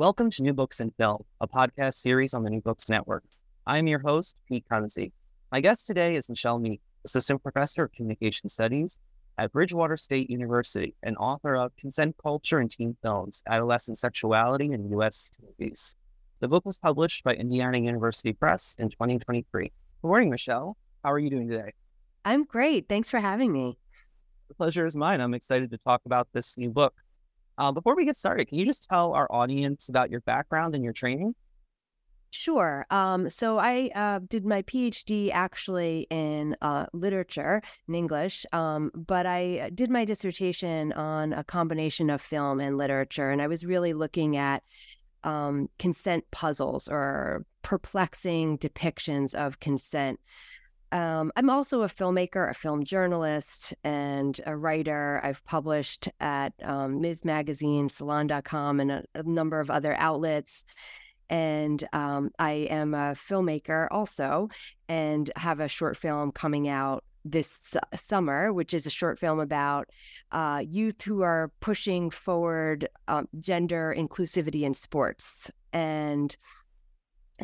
Welcome to New Books in Film, a podcast series on the New Books Network. I'm your host, Pete Kunze. My guest today is Michele Meek, Assistant Professor of Communication Studies at Bridgewater State University and author of Consent Culture and Teen Films Adolescent Sexuality in U.S. Movies. The book was published by Indiana University Press in 2023. Good morning, Michele. How are you doing today? I'm great. Thanks for having me. The pleasure is mine. I'm excited to talk about this new book. Uh, before we get started, can you just tell our audience about your background and your training? Sure. Um, so I uh, did my PhD actually in uh, literature in English, um, but I did my dissertation on a combination of film and literature, and I was really looking at um, consent puzzles or perplexing depictions of consent um, I'm also a filmmaker, a film journalist, and a writer. I've published at um, Ms. Magazine, Salon.com, and a, a number of other outlets. And um, I am a filmmaker also, and have a short film coming out this summer, which is a short film about uh, youth who are pushing forward um, gender inclusivity in sports. And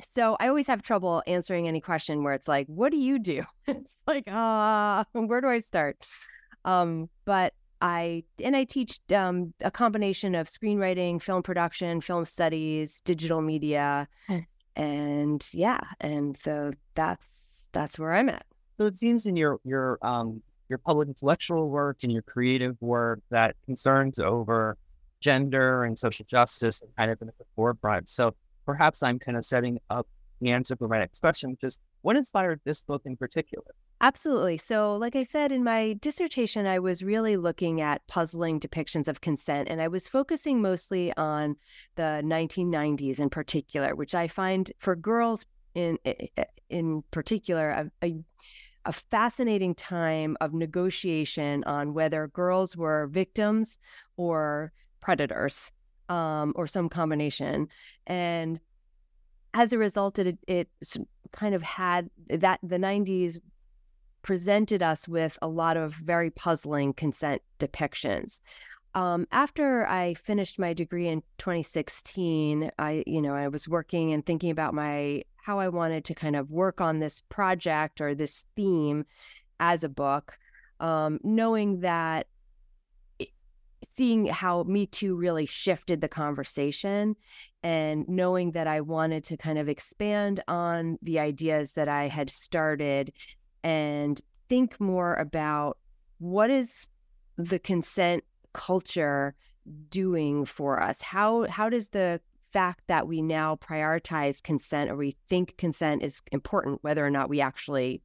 so I always have trouble answering any question where it's like, what do you do? it's like, ah, uh, where do I start? Um, but I and I teach um, a combination of screenwriting, film production, film studies, digital media, hmm. and yeah, and so that's that's where I'm at. So it seems in your your um your public intellectual work and your creative work that concerns over gender and social justice are kind of at the forefront. So perhaps I'm kind of setting up the answer for my next question, which is what inspired this book in particular? Absolutely. So, like I said in my dissertation, I was really looking at puzzling depictions of consent, and I was focusing mostly on the 1990s in particular, which I find for girls in eh, eh, in particular a, a fascinating time of negotiation on whether girls were victims or predators um, or some combination. And as a result, it, it kind of had that the 90s presented us with a lot of very puzzling consent depictions. Um, after I finished my degree in 2016, I, you know, I was working and thinking about my how I wanted to kind of work on this project or this theme as a book, um, knowing that seeing how Me Too really shifted the conversation and knowing that I wanted to kind of expand on the ideas that I had started and think more about what is the consent culture doing for us? How how does the fact that we now prioritize consent or we think consent is important, whether or not we actually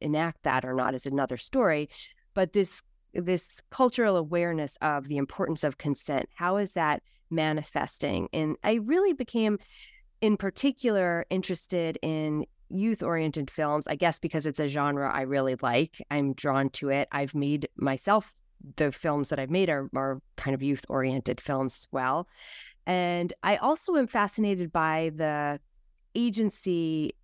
enact that or not is another story. But this this cultural awareness of the importance of consent how is that manifesting? And i really became in particular interested in youth oriented films i guess because it's a genre i really like. I'm drawn to it. I've made myself the films that i've made are, are kind of youth oriented films as well. And i also am fascinated by the agency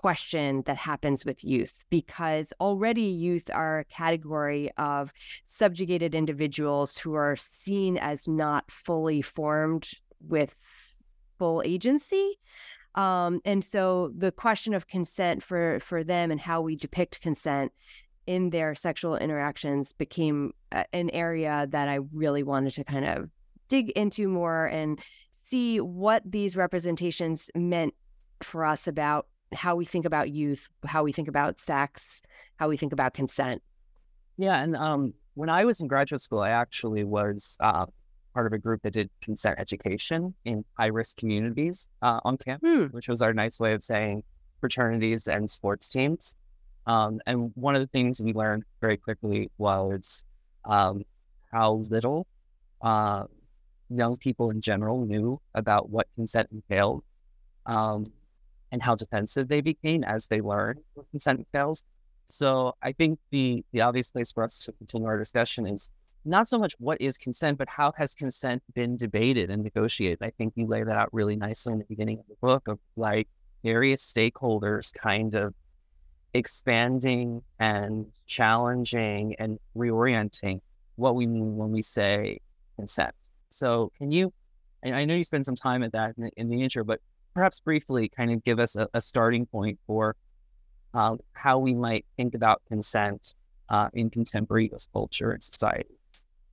question that happens with youth because already youth are a category of subjugated individuals who are seen as not fully formed with full agency. Um, and so the question of consent for for them and how we depict consent in their sexual interactions became an area that I really wanted to kind of dig into more and see what these representations meant for us about how we think about youth, how we think about sex, how we think about consent. Yeah, and um, when I was in graduate school, I actually was uh, part of a group that did consent education in high risk communities uh, on campus, hmm. which was our nice way of saying fraternities and sports teams. Um, and one of the things we learned very quickly was um, how little uh, young people in general knew about what consent entailed um, and how defensive they became as they learned what consent entails. So I think the the obvious place for us to continue our discussion is not so much what is consent, but how has consent been debated and negotiated. I think you lay that out really nicely in the beginning of the book of like various stakeholders kind of expanding and challenging and reorienting what we mean when we say consent. So can you, I know you spent some time at that in the, in the intro, but perhaps briefly kind of give us a, a starting point for uh, how we might think about consent uh, in contemporary US culture and society.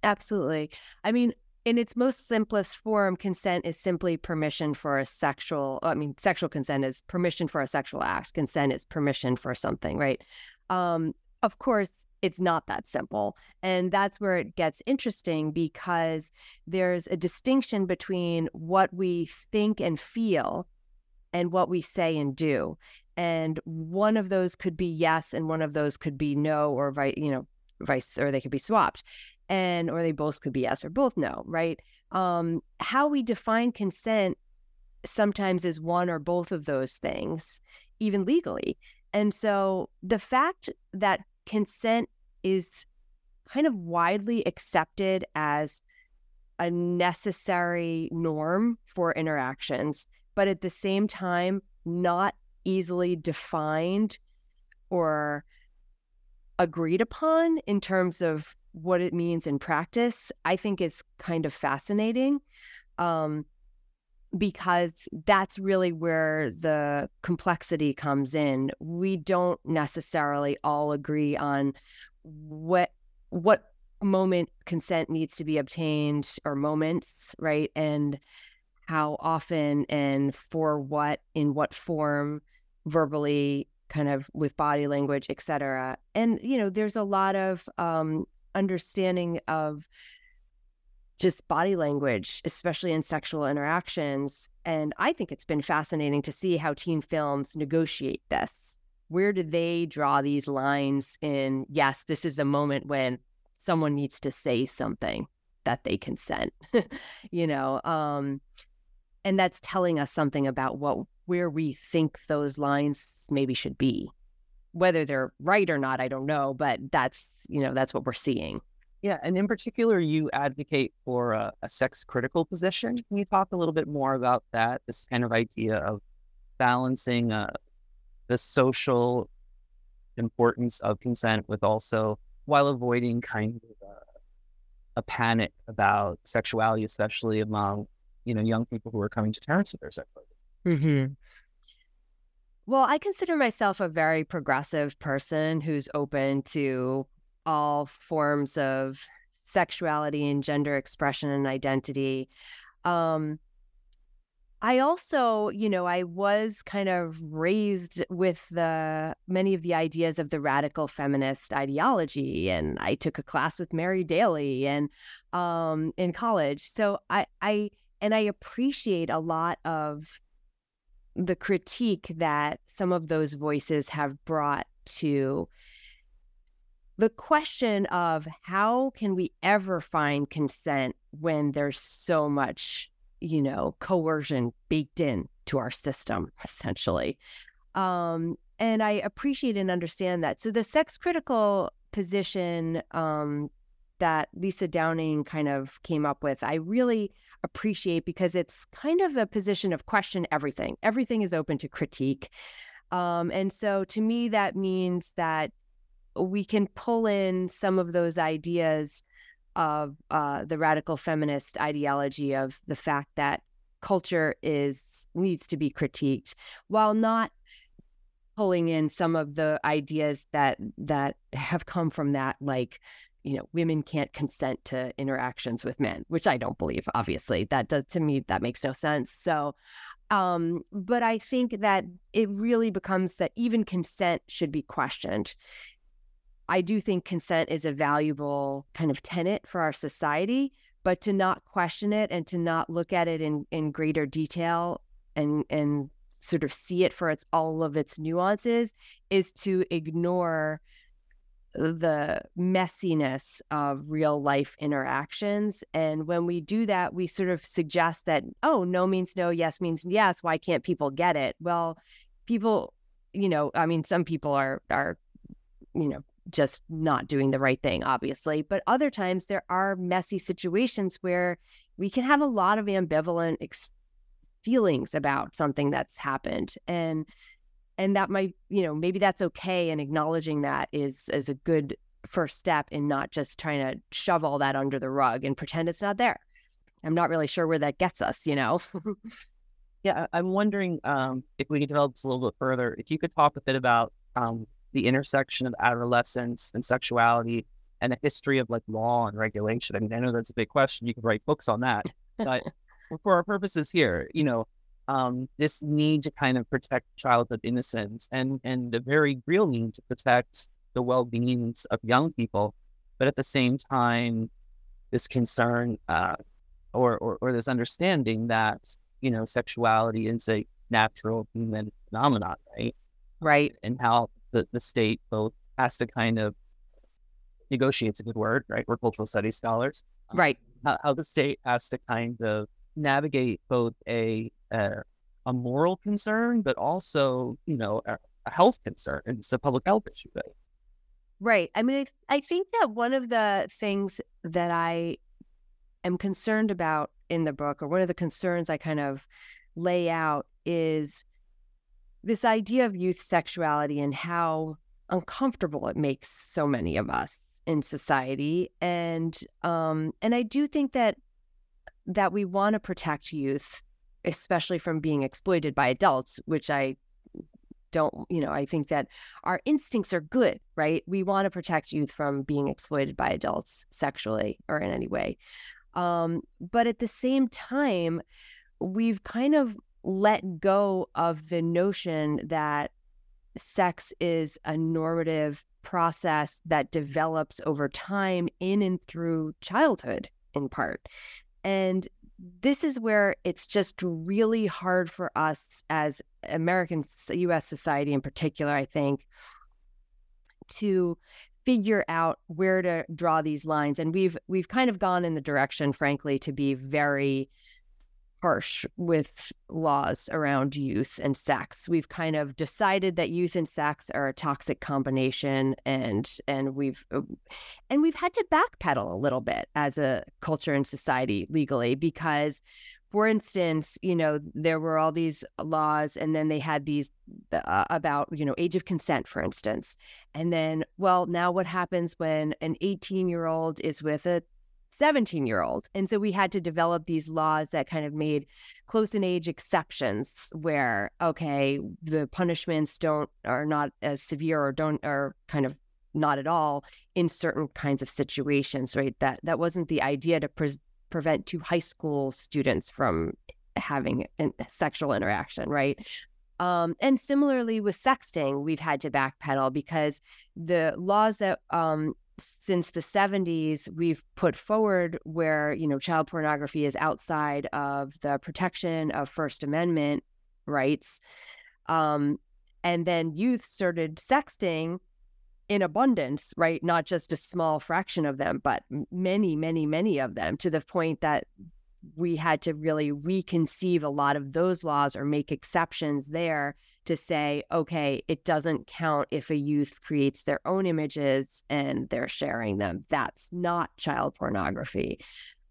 Absolutely. I mean, in its most simplest form, consent is simply permission for a sexual, I mean, sexual consent is permission for a sexual act. Consent is permission for something, right? Um, of course, it's not that simple. And that's where it gets interesting because there's a distinction between what we think and feel and what we say and do. And one of those could be yes, and one of those could be no, or vice, you know, vice, or they could be swapped. And, or they both could be yes or both no, right? Um, how we define consent sometimes is one or both of those things, even legally. And so the fact that consent is kind of widely accepted as a necessary norm for interactions, but at the same time, not easily defined or agreed upon in terms of what it means in practice, I think is kind of fascinating. Um, because that's really where the complexity comes in. We don't necessarily all agree on what what moment consent needs to be obtained or moments, right? And how often and for what in what form verbally kind of with body language et cetera and you know there's a lot of um understanding of just body language, especially in sexual interactions. And I think it's been fascinating to see how teen films negotiate this. Where do they draw these lines in, yes, this is the moment when someone needs to say something that they consent, you know? Um, and that's telling us something about what where we think those lines maybe should be. Whether they're right or not, I don't know, but that's, you know, that's what we're seeing. Yeah, and in particular, you advocate for a, a sex critical position. Can you talk a little bit more about that? This kind of idea of balancing uh, the social importance of consent with also while avoiding kind of a, a, panic about sexuality, especially among you know young people who are coming to terms with their sexuality. Mm-hmm. Well, I consider myself a very progressive person who's open to all forms of sexuality and gender expression and identity. Um, I also, you know, I was kind of raised with the many of the ideas of the radical feminist ideology, and I took a class with Mary Daly and um, in college. So I, I, and I appreciate a lot of the critique that some of those voices have brought to the question of how can we ever find consent when there's so much you know coercion baked in to our system essentially. Um, and i appreciate and understand that. So the sex critical position um, that lisa downing kind of came up with i really appreciate because it's kind of a position of question everything. Everything is open to critique. Um, and so to me that means that we can pull in some of those ideas of uh, the radical feminist ideology of the fact that culture is needs to be critiqued while not pulling in some of the ideas that that have come from that like you know women can't consent to interactions with men which i don't believe obviously that does to me that makes no sense so Um, but I think that it really becomes that even consent should be questioned. I do think consent is a valuable kind of tenet for our society, but to not question it and to not look at it in, in greater detail and and sort of see it for its all of its nuances is to ignore the messiness of real life interactions. And when we do that, we sort of suggest that, oh, no means no, yes means yes. Why can't people get it? Well, people, you know, I mean, some people are, are, you know, just not doing the right thing, obviously. But other times there are messy situations where we can have a lot of ambivalent ex- feelings about something that's happened. And and that might you know maybe that's okay and acknowledging that is is a good first step in not just trying to shove all that under the rug and pretend it's not there i'm not really sure where that gets us you know yeah i'm wondering um, if we could develop this a little bit further if you could talk a bit about um, the intersection of adolescence and sexuality and a history of like law and regulation i mean i know that's a big question you could write books on that but for our purposes here you know um, this need to kind of protect childhood innocence and and the very real need to protect the well-beings of young people, but at the same time, this concern uh, or, or or this understanding that you know sexuality is a natural human phenomenon, right? Right. And how the, the state both has to kind of negotiate's a good word, right? We're cultural studies scholars. Um, right. How, how the state has to kind of navigate both a a, a moral concern, but also you know a, a, health concern. It's a public health issue. Right? right. I mean, I, I think that one of the things that I am concerned about in the book, or one of the concerns I kind of lay out, is this idea of youth sexuality and how uncomfortable it makes so many of us in society and um and I do think that that we want to protect youth, especially from being exploited by adults, which I don't, you know, I think that our instincts are good, right? We want to protect youth from being exploited by adults sexually or in any way. Um, but at the same time, we've kind of let go of the notion that sex is a normative process that develops over time in and through childhood in part and this is where it's just really hard for us as American US society in particular, I think, to figure out where to draw these lines. And we've we've kind of gone in the direction, frankly, to be very harsh with laws around youth and sex. We've kind of decided that youth and sex are a toxic combination and and we've uh, and we've had to backpedal a little bit as a culture and society legally because for instance, you know, there were all these laws, and then they had these uh, about, you know, age of consent, for instance. And then, well, now what happens when an 18 year old is with a 17 year old. And so we had to develop these laws that kind of made close in age exceptions where, okay, the punishments don't are not as severe or don't are kind of not at all in certain kinds of situations, right? That that wasn't the idea to pre- prevent two high school students from having a sexual interaction, right? Um, and similarly with sexting, we've had to backpedal because the laws that um, since the 70s we've put forward where you know child pornography is outside of the protection of first amendment rights um, and then youth started sexting in abundance right? Not just a small fraction of them but many many many of them to the point that we had to really reconceive a lot of those laws or make exceptions there to say, okay, it doesn't count if a youth creates their own images and they're sharing them. That's not child pornography.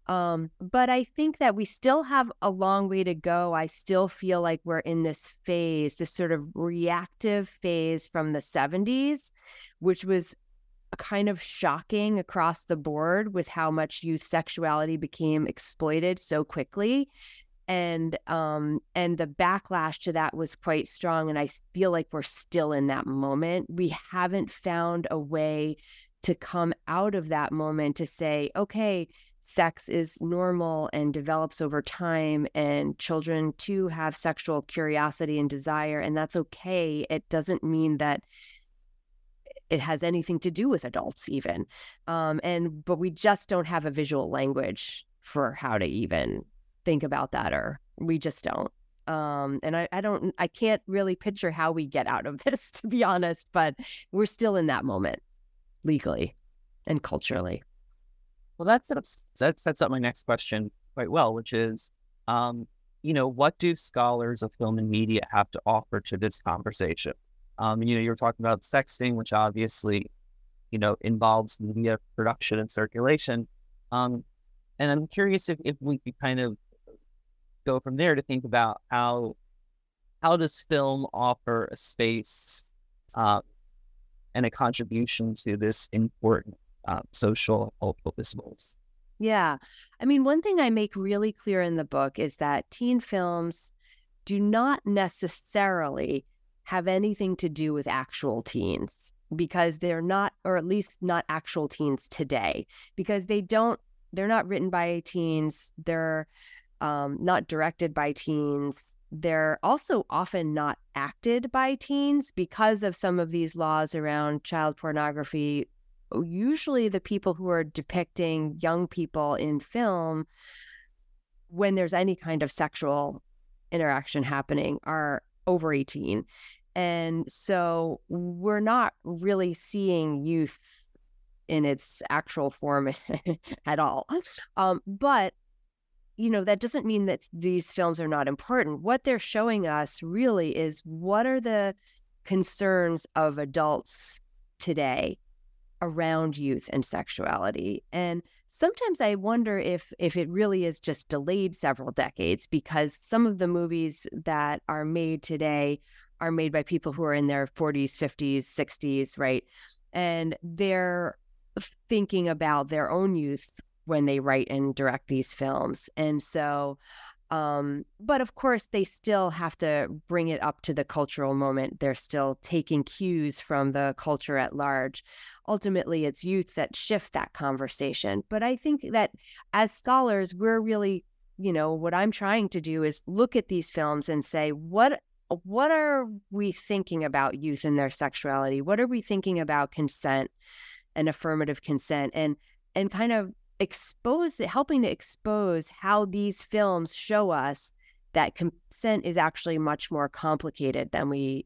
Um, but I think that we still have a long way to go. I still feel like we're in this phase, this sort of reactive phase from the 70s, which was kind of shocking across the board with how much youth sexuality became exploited so quickly and um and the backlash to that was quite strong and i feel like we're still in that moment we haven't found a way to come out of that moment to say okay sex is normal and develops over time, and children too have sexual curiosity and desire, and that's okay. It doesn't mean that it has anything to do with adults, even. Um, and but we just don't have a visual language for how to even think about that, or we just don't. Um, and I, I don't, I can't really picture how we get out of this, to be honest. But we're still in that moment, legally and culturally. Well, that sets that sets up my next question quite well, which is, um, you know, what do scholars of film and media have to offer to this conversation? Um, you know, you were talking about sexting, which obviously, you know, involves media production and circulation. Um, and I'm curious if, if we could kind of go from there to think about how how does film offer a space uh, and a contribution to this important uh, social cultural discourse. Yeah. I mean, one thing I make really clear in the book is that teen films do not necessarily have anything to do with actual teens because they're not, or at least not actual teens today, because they don't, they're not written by teens. They're um, not directed by teens. They're also often not acted by teens because of some of these laws around child pornography. Usually the people who are depicting young people in film when there's any kind of sexual interaction happening are over 18 and so we're not really seeing youth in its actual form at all. Um, but you know that doesn't mean that these films are not important what they're showing us really is what are the concerns of adults today around youth and sexuality. And sometimes I wonder if if it really is just delayed several decades because some of the movies that are made today are made by people who are in their 40s, 50s, 60s, right? And they're thinking about their own youth when they write and direct these films. And so um, but of course, they still have to bring it up to the cultural moment. They're still taking cues from the culture at large. Ultimately, it's youth that shift that conversation. But I think that as scholars, we're really, you know, what I'm trying to do is look at these films and say, what what are we thinking about youth and their sexuality? What are we thinking about consent and affirmative consent and and kind of expose helping to expose how these films show us that consent is actually much more complicated than we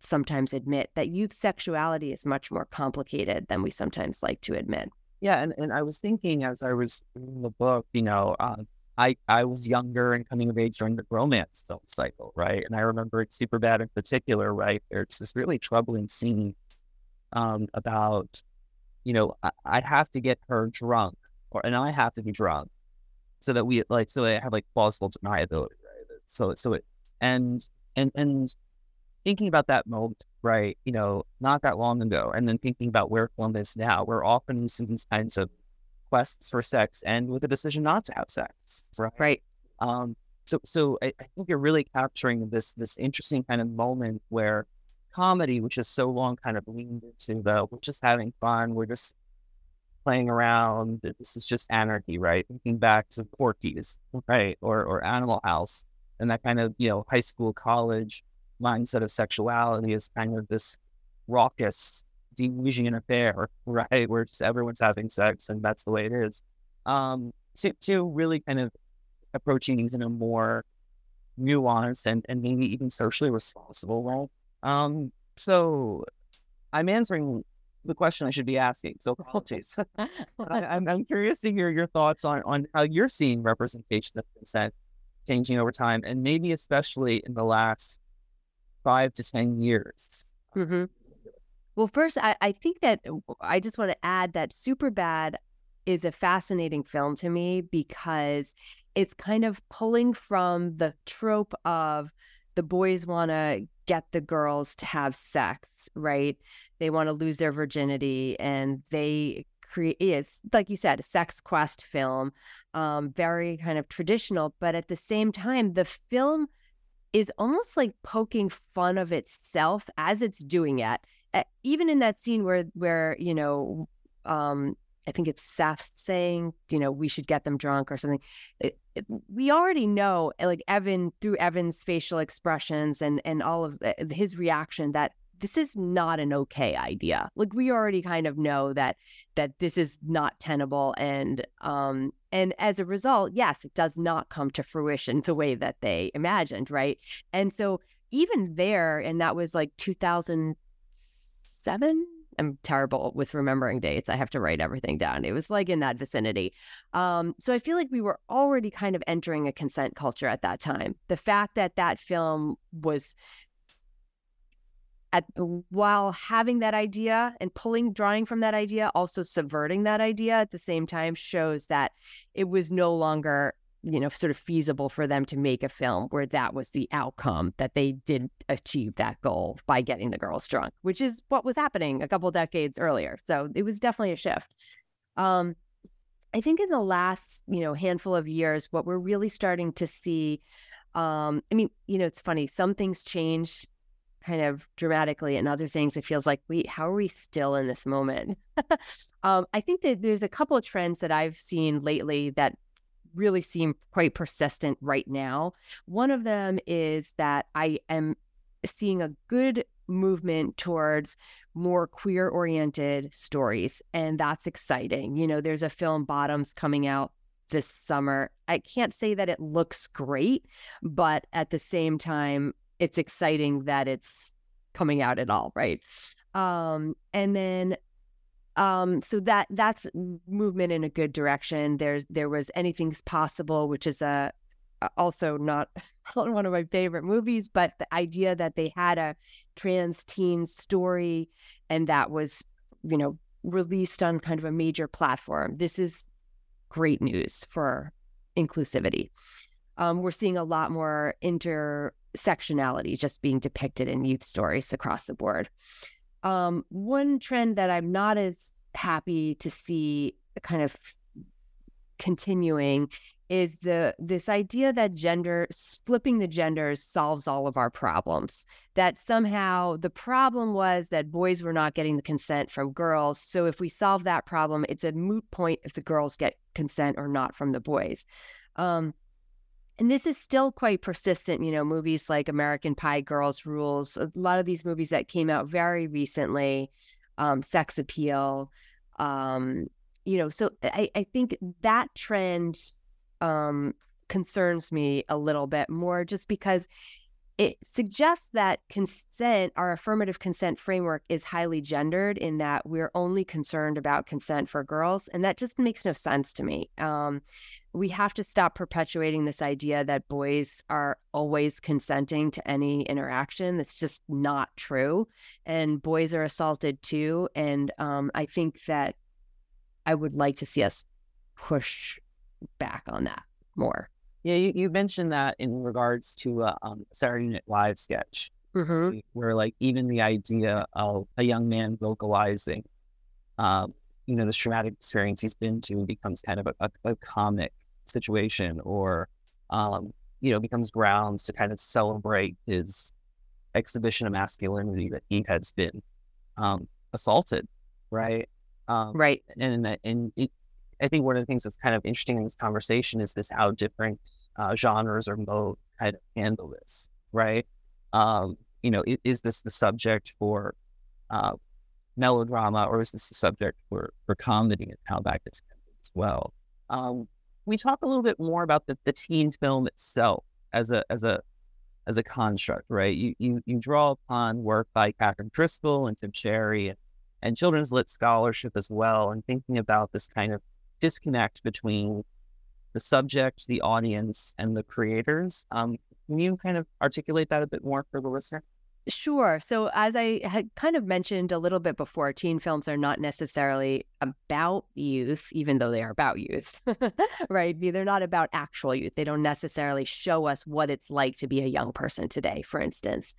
sometimes admit that youth sexuality is much more complicated than we sometimes like to admit yeah and, and i was thinking as i was reading the book you know uh, I, I was younger and coming of age during the romance film cycle, right? And I remember it Superbad in particular, right? There's this really troubling scene um, about you know, I, would have to get her drunk, or and I have to be drunk, so that we like so I have like plausible deniability, right? So so it and and and thinking about that moment, right? You know, not that long ago, and then thinking about where film is now, we're often seeing these kinds of quests for sex and with a decision not to have sex, right? Right. Um. So so I, I think you're really capturing this this interesting kind of moment where comedy, which is so long kind of leaned into the we're just having fun, we're just playing around. This is just anarchy, right? Thinking back to Porky's, right, or or Animal House, and that kind of you know high school, college mindset of sexuality is kind of this raucous, delusion affair, right, where just everyone's having sex and that's the way it is. Um, to to really kind of approaching these in a more nuanced and, and maybe even socially responsible way. Um, so I'm answering the question I should be asking. So apologies. I, I'm, I'm curious to hear your thoughts on, on how you're seeing representation of consent changing over time, and maybe especially in the last five to 10 years. Mm-hmm. Well, first, I, I think that I just want to add that Superbad is a fascinating film to me because it's kind of pulling from the trope of the boys want to get the girls to have sex, right? They want to lose their virginity and they create it's like you said a sex quest film um very kind of traditional but at the same time the film is almost like poking fun of itself as it's doing it even in that scene where where you know um I think it's Seth saying, you know, we should get them drunk or something. It, it, we already know, like Evan, through Evan's facial expressions and and all of his reaction, that this is not an okay idea. Like we already kind of know that that this is not tenable, and um and as a result, yes, it does not come to fruition the way that they imagined, right? And so even there, and that was like 2007 I'm terrible with remembering dates. I have to write everything down. It was like in that vicinity. Um, so I feel like we were already kind of entering a consent culture at that time. The fact that that film was at while having that idea and pulling drawing from that idea also subverting that idea at the same time shows that it was no longer you know, sort of feasible for them to make a film where that was the outcome that they did achieve that goal by getting the girls drunk, which is what was happening a couple decades earlier. So it was definitely a shift. Um, I think in the last, you know, handful of years, what we're really starting to see, um, I mean, you know, it's funny, some things change kind of dramatically and other things it feels like we how are we still in this moment um, i think that there's a couple of trends that i've seen lately that really seem quite persistent right now. One of them is that I am seeing a good movement towards more queer oriented stories and that's exciting. You know, there's a film Bottoms coming out this summer. I can't say that it looks great, but at the same time it's exciting that it's coming out at all, right? Um and then um, so that that's movement in a good direction. There's there was anything's possible, which is a also not one of my favorite movies, but the idea that they had a trans teen story and that was you know released on kind of a major platform. This is great news for inclusivity. Um, we're seeing a lot more intersectionality just being depicted in youth stories across the board. Um, one trend that I'm not as happy to see kind of continuing is the this idea that gender flipping the genders solves all of our problems. That somehow the problem was that boys were not getting the consent from girls. So if we solve that problem it's a moot point if the girls get consent or not from the boys. Um, and this is still quite persistent you know movies like american pie girls rules a lot of these movies that came out very recently um, sex appeal um, you know so i, I think that trend um, concerns me a little bit more just because it suggests that consent, our affirmative consent framework, is highly gendered in that we're only concerned about consent for girls. And that just makes no sense to me. Um, we have to stop perpetuating this idea that boys are always consenting to any interaction. That's just not true. And boys are assaulted too. And um, I think that I would like to see us push back on that more. Yeah, you, you mentioned that in regards to a um, Saturday Night Live sketch, mm-hmm. where like even the idea of a young man vocalizing, um, you know, this traumatic experience he's been to becomes kind of a, a, a comic situation, or um, you know, becomes grounds to kind of celebrate his exhibition of masculinity that he has been um, assaulted, right? Um, right. And and it, I think one of the things that's kind of interesting in this conversation is this how different uh, genres or modes kind of handle this, right? Um, you know, is, is, this the subject for uh, melodrama or is this the subject for, for comedy and how that gets handled as well? Um, we talk a little bit more about the, the teen film itself as a as a as a construct, right? You you, you draw upon work by Catherine Driscoll and Tim Shary and, and children's lit scholarship as well, and thinking about this kind of disconnect between the subject, the audience, and the creators. Um, can you kind of articulate that a bit more for the listener? Sure. So, as I had kind of mentioned a little bit before, teen films are not necessarily about youth, even though they are about youth, right? They're not about actual youth. They don't necessarily show us what it's like to be a young person today, for instance.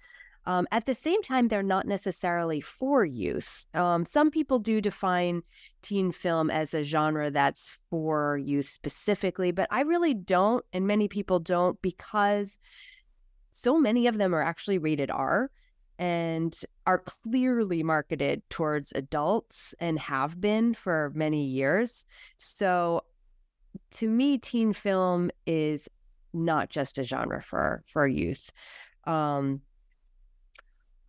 Um, at the same time, they're not necessarily for youth. Um, some people do define teen film as a genre that's for youth specifically, but I really don't, and many people don't, because so many of them are actually rated R. and are clearly marketed towards adults and have been for many years. So to me, teen film is not just a genre for for youth. Um,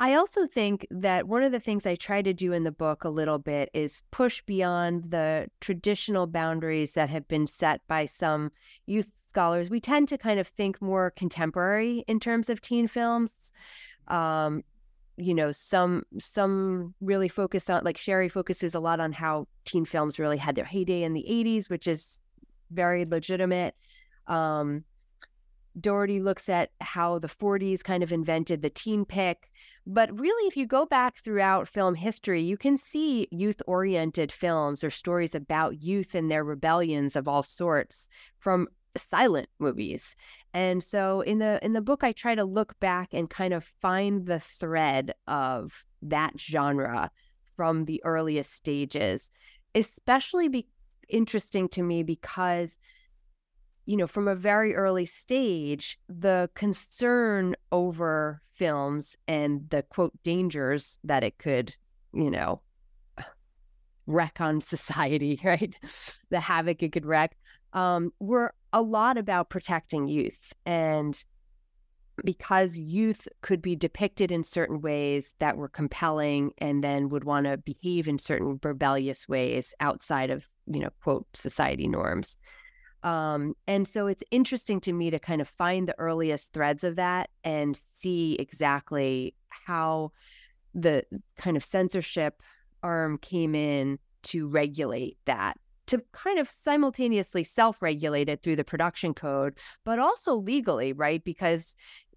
I also think that one of the things I try to do in the book a little bit is push beyond the traditional boundaries that have been set by some youth scholars. We tend to kind of think more contemporary in terms of teen films. Um, you know, some some really focus on like Shary focuses a lot on how teen films really had their heyday in the 80s, which is very legitimate. Um, Doherty looks at how the 40s kind of invented the teen pic. But really, if you go back throughout film history, you can see youth oriented films or stories about youth and their rebellions of all sorts from silent movies. And so in the in the book I try to look back and kind of find the thread of that genre from the earliest stages, especially be interesting to me because you know, from a very early stage, the concern over films and the quote dangers that it could, you know, wreck on society, right? the havoc it could wreck, um, were a lot about protecting youth. And because youth could be depicted in certain ways that were compelling and then would want to behave in certain rebellious ways outside of, you know, quote, society norms. Um, and so it's interesting to me to kind of find the earliest threads of that and see exactly how the kind of censorship arm came in to regulate that to kind of simultaneously self-regulate it through the production code but also legally right? Because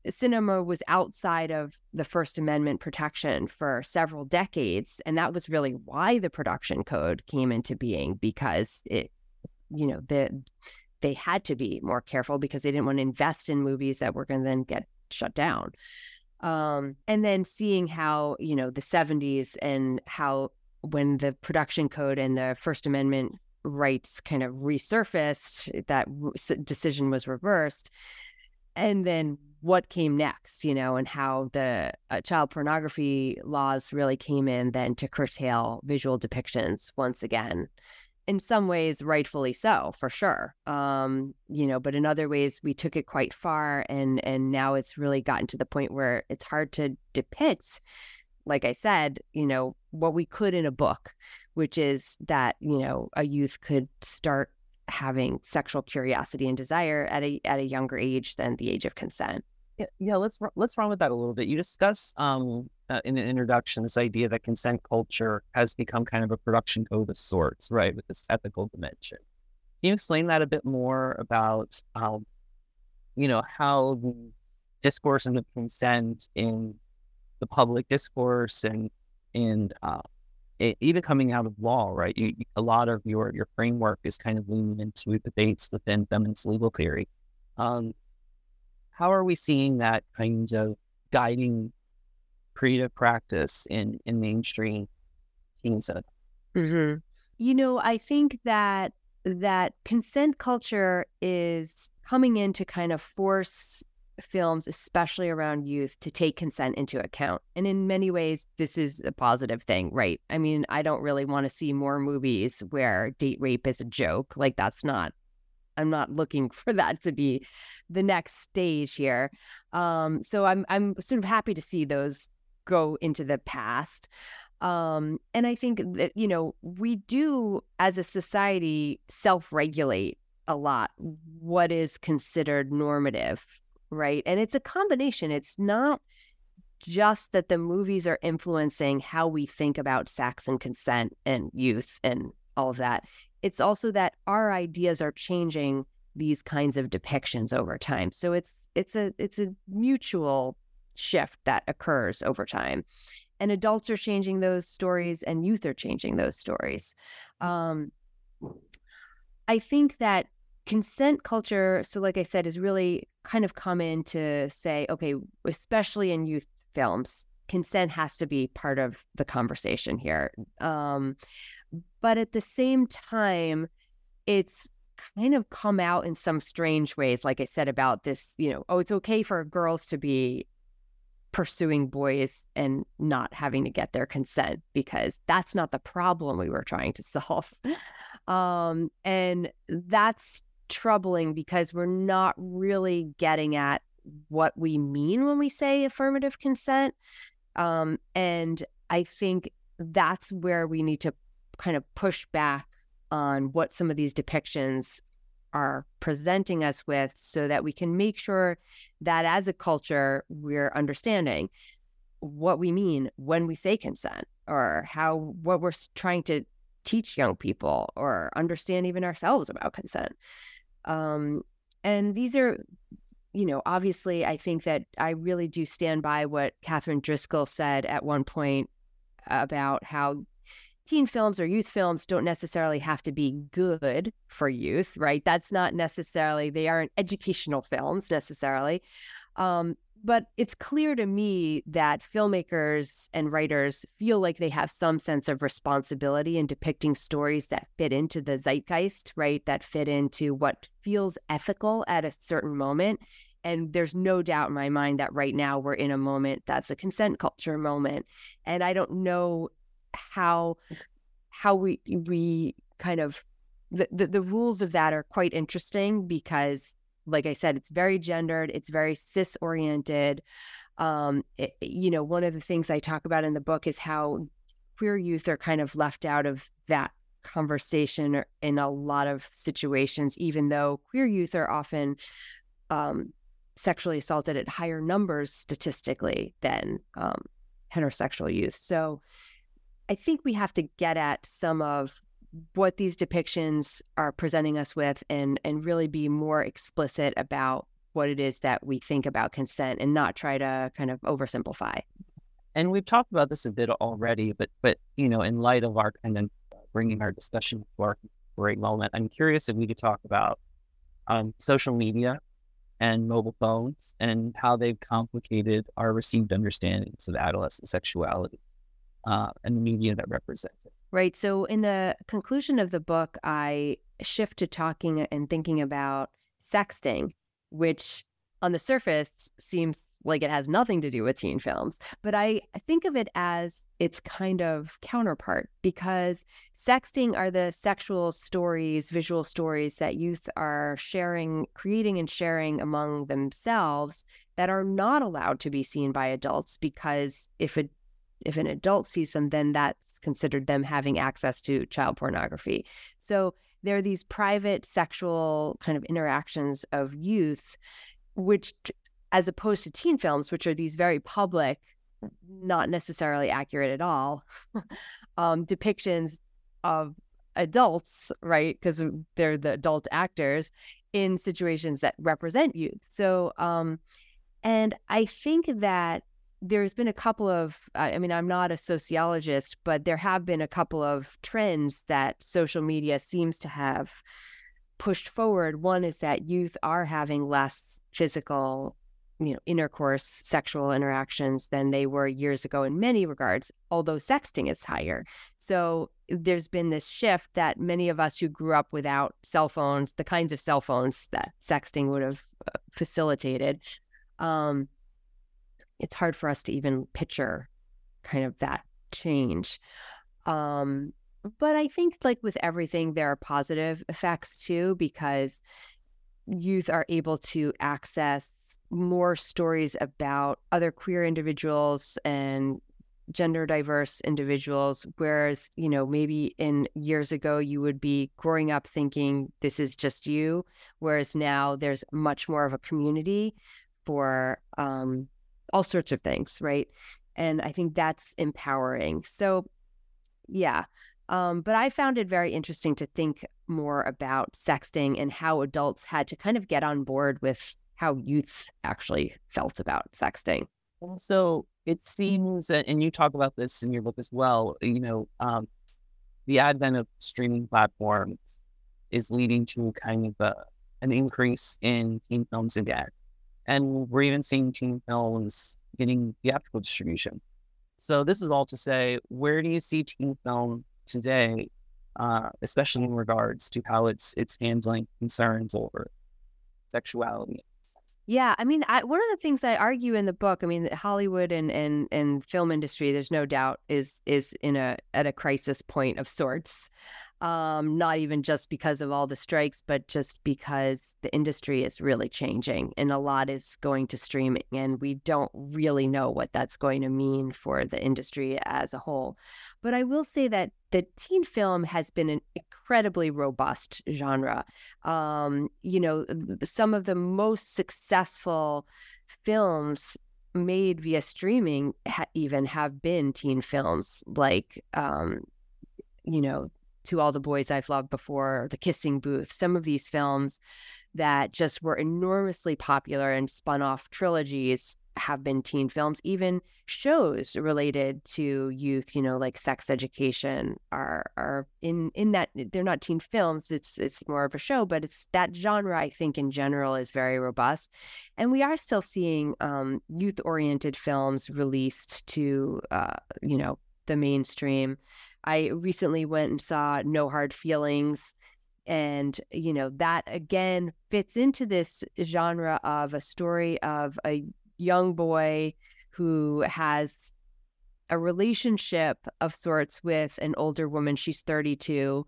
cinema was outside of the first amendment protection for several decades and that was really why the production code came into being because it you know the they had to be more careful because they didn't want to invest in movies that were going to then get shut down. Um, and then seeing how you know the 70s and how when the production code and the first amendment rights kind of resurfaced that decision was reversed. And then what came next you know and how the uh, child pornography laws really came in then to curtail visual depictions once again in some ways rightfully so for sure um you know but in other ways we took it quite far and and now it's really gotten to the point where it's hard to depict like i said you know what we could in a book which is that you know a youth could start having sexual curiosity and desire at a at a younger age than the age of consent. Yeah, yeah let's let's run with that a little bit. You discuss um uh, in the introduction this idea that consent culture has become kind of a production code of sorts, right, with this ethical dimension. Can you explain that a bit more about, um, you know, how these discourses of consent in the public discourse and and uh, it, even coming out of law, right? You, a lot of your your framework is kind of leaning into debates within feminist legal theory. Um, how are we seeing that kind of guiding creative practice in in mainstream teen cinema. Mm-hmm. You know, I think that that consent culture is coming in to kind of force films, especially around youth, to take consent into account. And in many ways, this is a positive thing, right? I mean, I don't really want to see more movies where date rape is a joke. Like, that's not, I'm not looking for that to be the next stage here. Um, so I'm, I'm sort of happy to see those go into the past. Um, and I think that, you know, we do as a society self regulate a lot what is considered normative, right? And it's a combination. It's not just that the movies are influencing how we think about sex and consent and youth and all of that. It's also that our ideas are changing these kinds of depictions over time. So it's it's a it's a mutual shift that occurs over time. And adults are changing those stories and youth are changing those stories. Um, I think that consent culture, so like I said, is really kind of come in to say, okay, especially in youth films, consent has to be part of the conversation here. Um, but at the same time, it's kind of come out in some strange ways, like I said about this, you know, oh, it's okay for girls to be pursuing boys and not having to get their consent because that's not the problem we were trying to solve. Um, and that's troubling because we're not really getting at what we mean when we say affirmative consent. Um, and I think that's where we need to kind of push back on what some of these depictions are presenting us with so that we can make sure that as a culture, we're understanding what we mean when we say consent or how what we're trying to teach young people or understand even ourselves about consent. Um, and these are, you know, obviously, I think that I really do stand by what Catherine Driscoll said at one point about how teen films or youth films don't necessarily have to be good for youth, right? That's not necessarily, they aren't educational films necessarily. Um, but it's clear to me that filmmakers and writers feel like they have some sense of responsibility in depicting stories that fit into the zeitgeist, right? That fit into what feels ethical at a certain moment. And there's no doubt in my mind that right now we're in a moment that's a consent culture moment. And I don't know how how we we kind of the, the, the rules of that are quite interesting because like I said, it's very gendered, it's very cis oriented. Um, it, you know, one of the things I talk about in the book is how queer youth are kind of left out of that conversation in a lot of situations, even though queer youth are often um, sexually assaulted at higher numbers statistically than um, heterosexual youth. So I think we have to get at some of what these depictions are presenting us with and and really be more explicit about what it is that we think about consent and not try to kind of oversimplify. And we've talked about this a bit already, but but you know, in light of our kind of bringing our discussion to our great moment, I'm curious if we could talk about um, social media and mobile phones and how they've complicated our received understandings of adolescent sexuality uh, and the media that represent it. Right. So, in the conclusion of the book, I shift to talking and thinking about sexting, which on the surface seems like it has nothing to do with teen films. But I, think of it as its kind of counterpart because sexting are the sexual stories, visual stories that youth are sharing, creating, and sharing among themselves that are not allowed to be seen by adults because if a if an adult sees them, then that's considered them having access to child pornography. So there are these private sexual kind of interactions of youth, which, as opposed to teen films, which are these very public, not necessarily accurate at all, um, depictions of adults, right? Because they're the adult actors in situations that represent youth. So, um, and I think that there's been a couple of i mean i'm not a sociologist but there have been a couple of trends that social media seems to have pushed forward. One is that youth are having less physical you know intercourse sexual interactions than they were years ago in many regards although sexting is higher. So there's been this shift that many of us who grew up without cell phones the kinds of cell phones that sexting would have uh, facilitated um, it's hard for us to even picture kind of that change. Um, but I think, like with everything, there are positive effects too, because youth are able to access more stories about other queer individuals and gender diverse individuals whereas you know maybe in years ago you would be growing up thinking this is just you whereas now there's much more of a community for um, all sorts of things, right? And I think that's empowering. So, yeah. Um, but I found it very interesting to think more about sexting and how adults had to kind of get on board with how youth actually felt about sexting. Also, it seems, and you talk about this in your book as well, you know, um, the advent of streaming platforms is leading to kind of a, an increase in teen films again. And we're even seeing teen films getting theatrical distribution. So this is all to say, where do you see teen film today, uh, especially in regards to how it's it's handling concerns over sexuality? Yeah, I mean, I, one of the things I argue in the book, I mean, Hollywood and and and film industry, there's no doubt is is in a at a crisis point of sorts. Um, not even just because of all the strikes, but just because the industry is really changing and a lot is going to streaming, and we don't really know what that's going to mean for the industry as a whole. But I will say that the teen film has been an incredibly robust genre. Um, you know, some of the most successful films made via streaming ha- even have been teen films like um, you know to All the Boys I've Loved Before, The Kissing Booth, some of these films that just were enormously popular and spun off trilogies have been teen films even shows related to youth you know like sex education are are in in that they're not teen films it's it's more of a show but it's that genre i think in general is very robust. And we are still seeing um, youth oriented films released to uh, you know the mainstream I recently went and saw No Hard Feelings. And, you know, that again fits into this genre of a story of a young boy who has a relationship of sorts with an older woman. She's 32.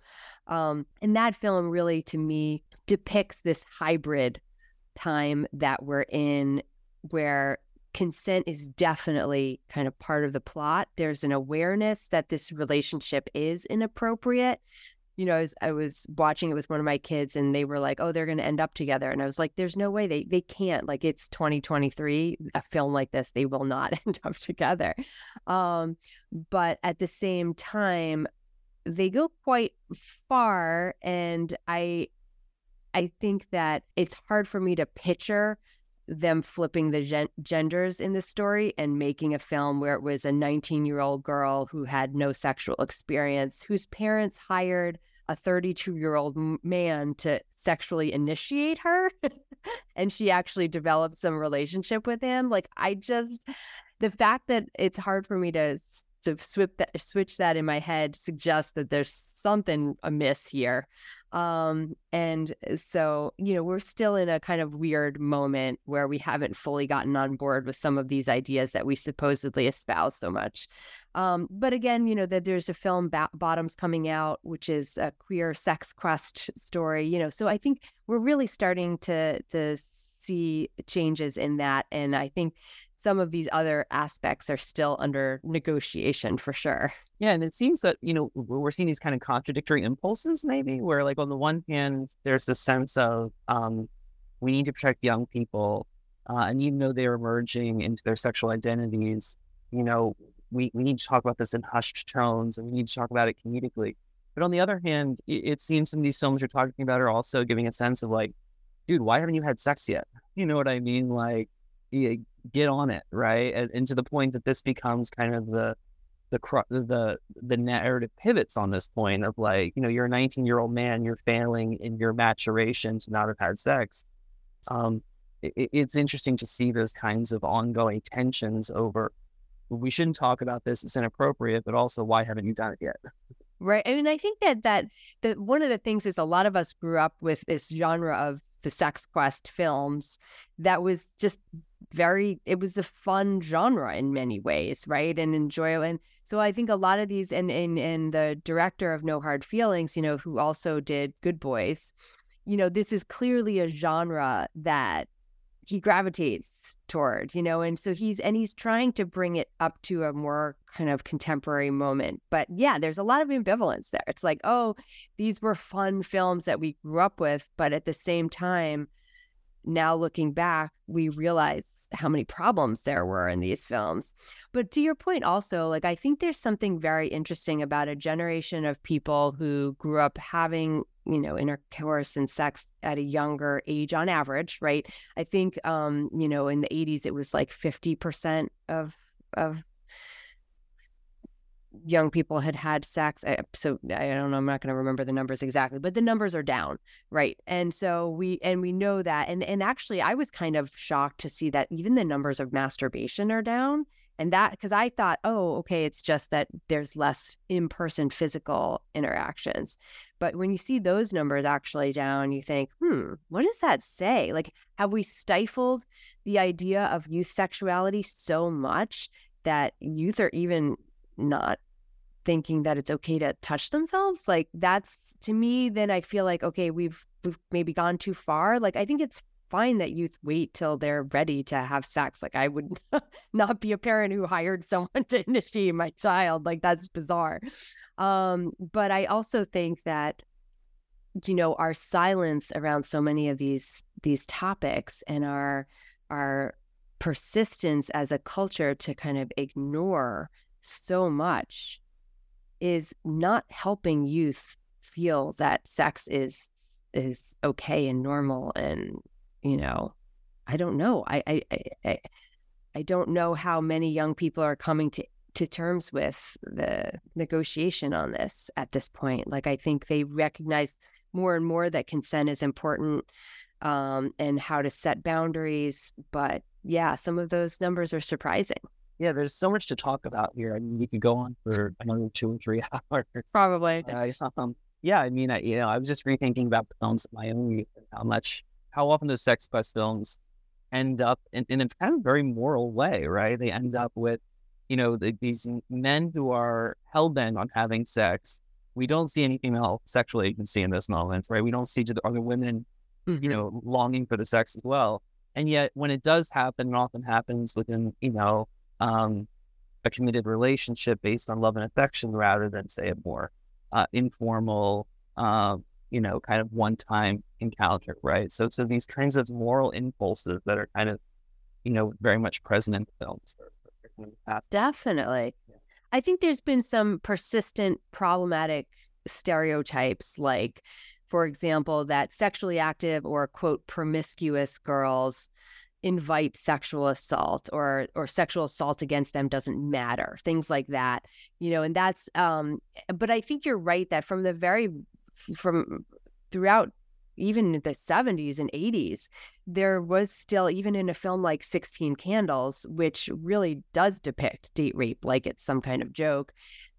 Um, and that film really, to me, depicts this hybrid time that we're in where consent is definitely kind of part of the plot. There's an awareness that this relationship is inappropriate. You know, I was, I was watching it with one of my kids and they were like, oh, they're going to end up together. And I was like, there's no way they, they can't. Like, it's 2023, a film like this, they will not end up together. Um, but at the same time, they go quite far. And I, I think that it's hard for me to picture them flipping the gen- genders in the story and making a film where it was a 19 year old girl who had no sexual experience, whose parents hired a 32 year old man to sexually initiate her. and she actually developed some relationship with him. Like, I just, the fact that it's hard for me to to switch that, switch that in my head suggests that there's something amiss here. Um, and uh, so, you know, we're still in a kind of weird moment where we haven't fully gotten on board with some of these ideas that we supposedly espouse so much. Um, but again, you know, that there's a film ba- Bottoms coming out, which is a queer sex quest story, you know, so I think we're really starting to to see changes in that. And I think some of these other aspects are still under negotiation for sure. Yeah, and it seems that you know we're seeing these kind of contradictory impulses, maybe where like on the one hand, there's this sense of um, we need to protect young people, uh, and even though they're emerging into their sexual identities, you know, we we need to talk about this in hushed tones, and we need to talk about it comedically. But on the other hand, it, it seems some of these films you're talking about are also giving a sense of like, dude, why haven't you had sex yet? You know what I mean? Like, get on it, right? And, and, to the point that this becomes kind of the the the the narrative pivots on this point of like, you know, you're a 19 year old man, you're failing in your maturation to not have had sex. Um, it, it's interesting to see those kinds of ongoing tensions over. We shouldn't talk about this; it's inappropriate. But also, why haven't you done it yet? Right. I mean, I think that that that one of the things is a lot of us grew up with this genre of the sex quest films that was just very it was a fun genre in many ways right and enjoyable and so i think a lot of these and and, and the director of no hard feelings you know who also did good boys you know this is clearly a genre that he gravitates toward you know and so he's and he's trying to bring it up to a more kind of contemporary moment but yeah there's a lot of ambivalence there. It's like oh these were fun films that we grew up with but at the same time now looking back, we realize how many problems there were in these films. But to your point, also, like, I think there's something very interesting about a generation of people who grew up having, you know, intercourse and sex at a younger age on average, right? I think, um, you know, in the 80s, it was like 50% of, of young people had had sex. So I don't know. I'm not going to remember the numbers exactly, but the numbers are down, right? And so we and we know that. And and actually, I was kind of shocked to see that even the numbers of masturbation are down. And that, because I thought, oh, okay, it's just that there's less in person physical interactions. But when you see those numbers actually down, you think, hmm, what does that say? Like, have we stifled the idea of youth sexuality so much that youth are even not thinking that it's okay to touch themselves? Like, that's to me, then I feel like, okay, we've, we've maybe gone too far. Like, I think it's fine that youth wait till they're ready to have sex. Like I would not be a parent who hired someone to initiate my child. Like that's bizarre. Um, but I also think that you know our silence around so many of these these topics and our our persistence as a culture to kind of ignore so much is not helping youth feel that sex is is okay and normal and you know, I don't know. I, I, I, I don't know how many young people are coming to to terms with the negotiation on this at this point. Like I think they recognize more and more that consent is important um, and how to set boundaries. But yeah, some of those numbers are surprising. Yeah, there's so much to talk about here. I mean, we could go on for another two or three hours. Probably. Uh, um, yeah, I mean, I, you know, I was just rethinking about the films of my own youth and how much how often those sex quest films end up in, in a kind of very moral way, right? They end up with, you know, the, these men who are hell bent on having sex. We don't see any female sexual agency in those moments, right? We don't see the other women, mm-hmm. you know, longing for the sex as well. And yet, when it does happen, it often happens within, you know, um, a committed relationship based on love and affection rather than, say, a more uh, informal, uh, you know, kind of one time encounter, right? So, so these kinds of moral impulses that are kind of, you know, very much present in films. Definitely. Yeah. I think there's been some persistent problematic stereotypes, like, for example, that sexually active or quote promiscuous girls invite sexual assault or or sexual assault against them doesn't matter things like that you know and that's um but i think you're right that from the very from throughout even the 70s and 80s, there was still, even in a film like 16 Candles, which really does depict date rape like it's some kind of joke,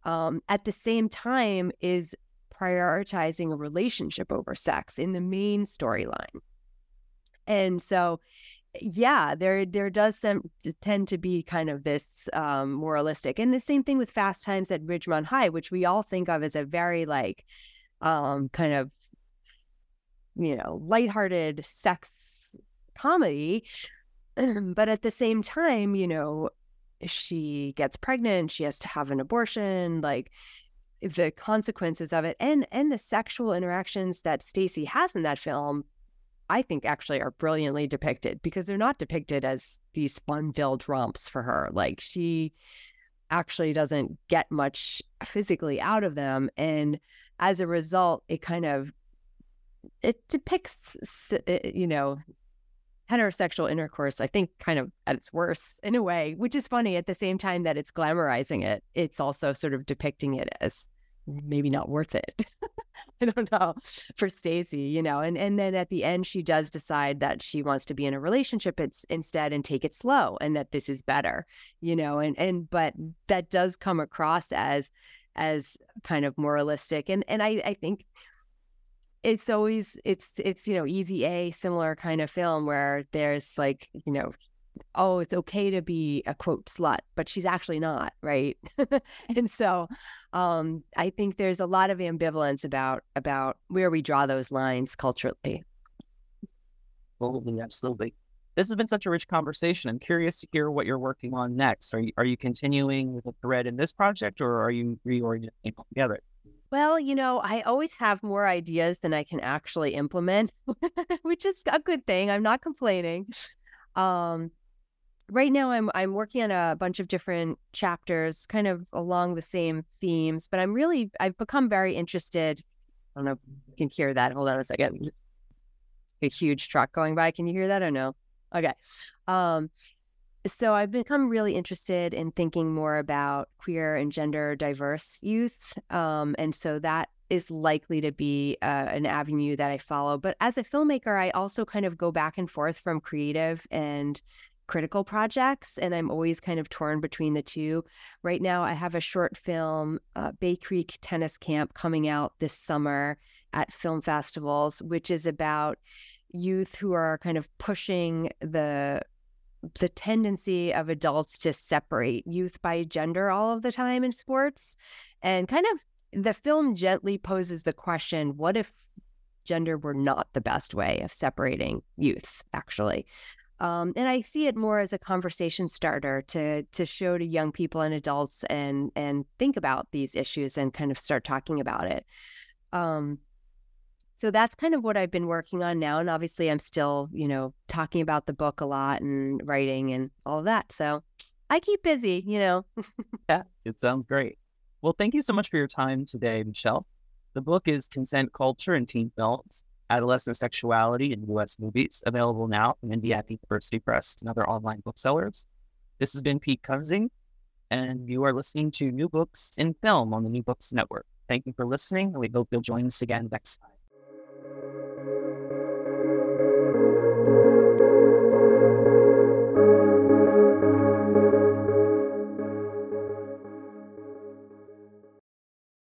um, at the same time is prioritizing a relationship over sex in the main storyline. And so, yeah, there there does tend to be kind of this um, moralistic, and the same thing with Fast Times at Ridgemont High, which we all think of as a very like um, kind of, you know, lighthearted sex comedy. but at the same time, you know, she gets pregnant, she has to have an abortion, like the consequences of it and and the sexual interactions that Stacy has in that film I think actually are brilliantly depicted because they're not depicted as these fun-filled romps for her. Like she actually doesn't get much physically out of them and as a result, it kind of it depicts, uh, uh, you know, heterosexual intercourse, I think, kind of at its worst in a way, which is funny at the same time that it's glamorizing it. It's also sort of depicting it as maybe not worth it. I don't know for Stacy, you know, and and then at the end she does decide that she wants to be in a relationship instead and take it slow and that this is better, you know, and and but that does come across as as kind of moralistic. And and I, I think it's always it's it's you know easy a similar kind of film where there's like you know oh it's okay to be a quote slut but she's actually not right and so um i think there's a lot of ambivalence about about where we draw those lines culturally absolutely absolutely this has been such a rich conversation. I'm curious to hear what you're working on next. Are you, are you continuing with a thread in this project or are you reorienting altogether? Well, you know, I always have more ideas than I can actually implement, which is a good thing. I'm not complaining. Um, right now I'm I'm working on a bunch of different chapters kind of along the same themes, but I'm really I've become very interested. I don't know if you can hear that. Hold on a second. A huge truck going by. Can you hear that or no? Okay. Um, so I've become really interested in thinking more about queer and gender diverse youth. Um, and so that is likely to be uh, an avenue that I follow. But as a filmmaker, I also kind of go back and forth from creative and critical projects, and I'm always kind of torn between the two. Right now, I have a short film, uh, Bay Creek Tennis Camp, coming out this summer at film festivals, which is about youth who are kind of pushing the the tendency of adults to separate youth by gender all of the time in sports and kind of the film gently poses the question what if gender were not the best way of separating youths actually um, and I see it more as a conversation starter to to show to young people and adults and and think about these issues and kind of start talking about it. Um, so that's kind of what I've been working on now, and obviously I'm still you know talking about the book a lot and writing and all of that. So I keep busy, you know. yeah, it sounds great. Well, thank you so much for your time today, Michele. The book is Consent Culture in Teen Films Adolescent Sexuality in U.S. Movies, available now from Indiana University Press and other online booksellers. This has been Pete Kunze, and you are listening to New Books in Film on the New Books Network. Thank you for listening, and we hope you'll join us again next time.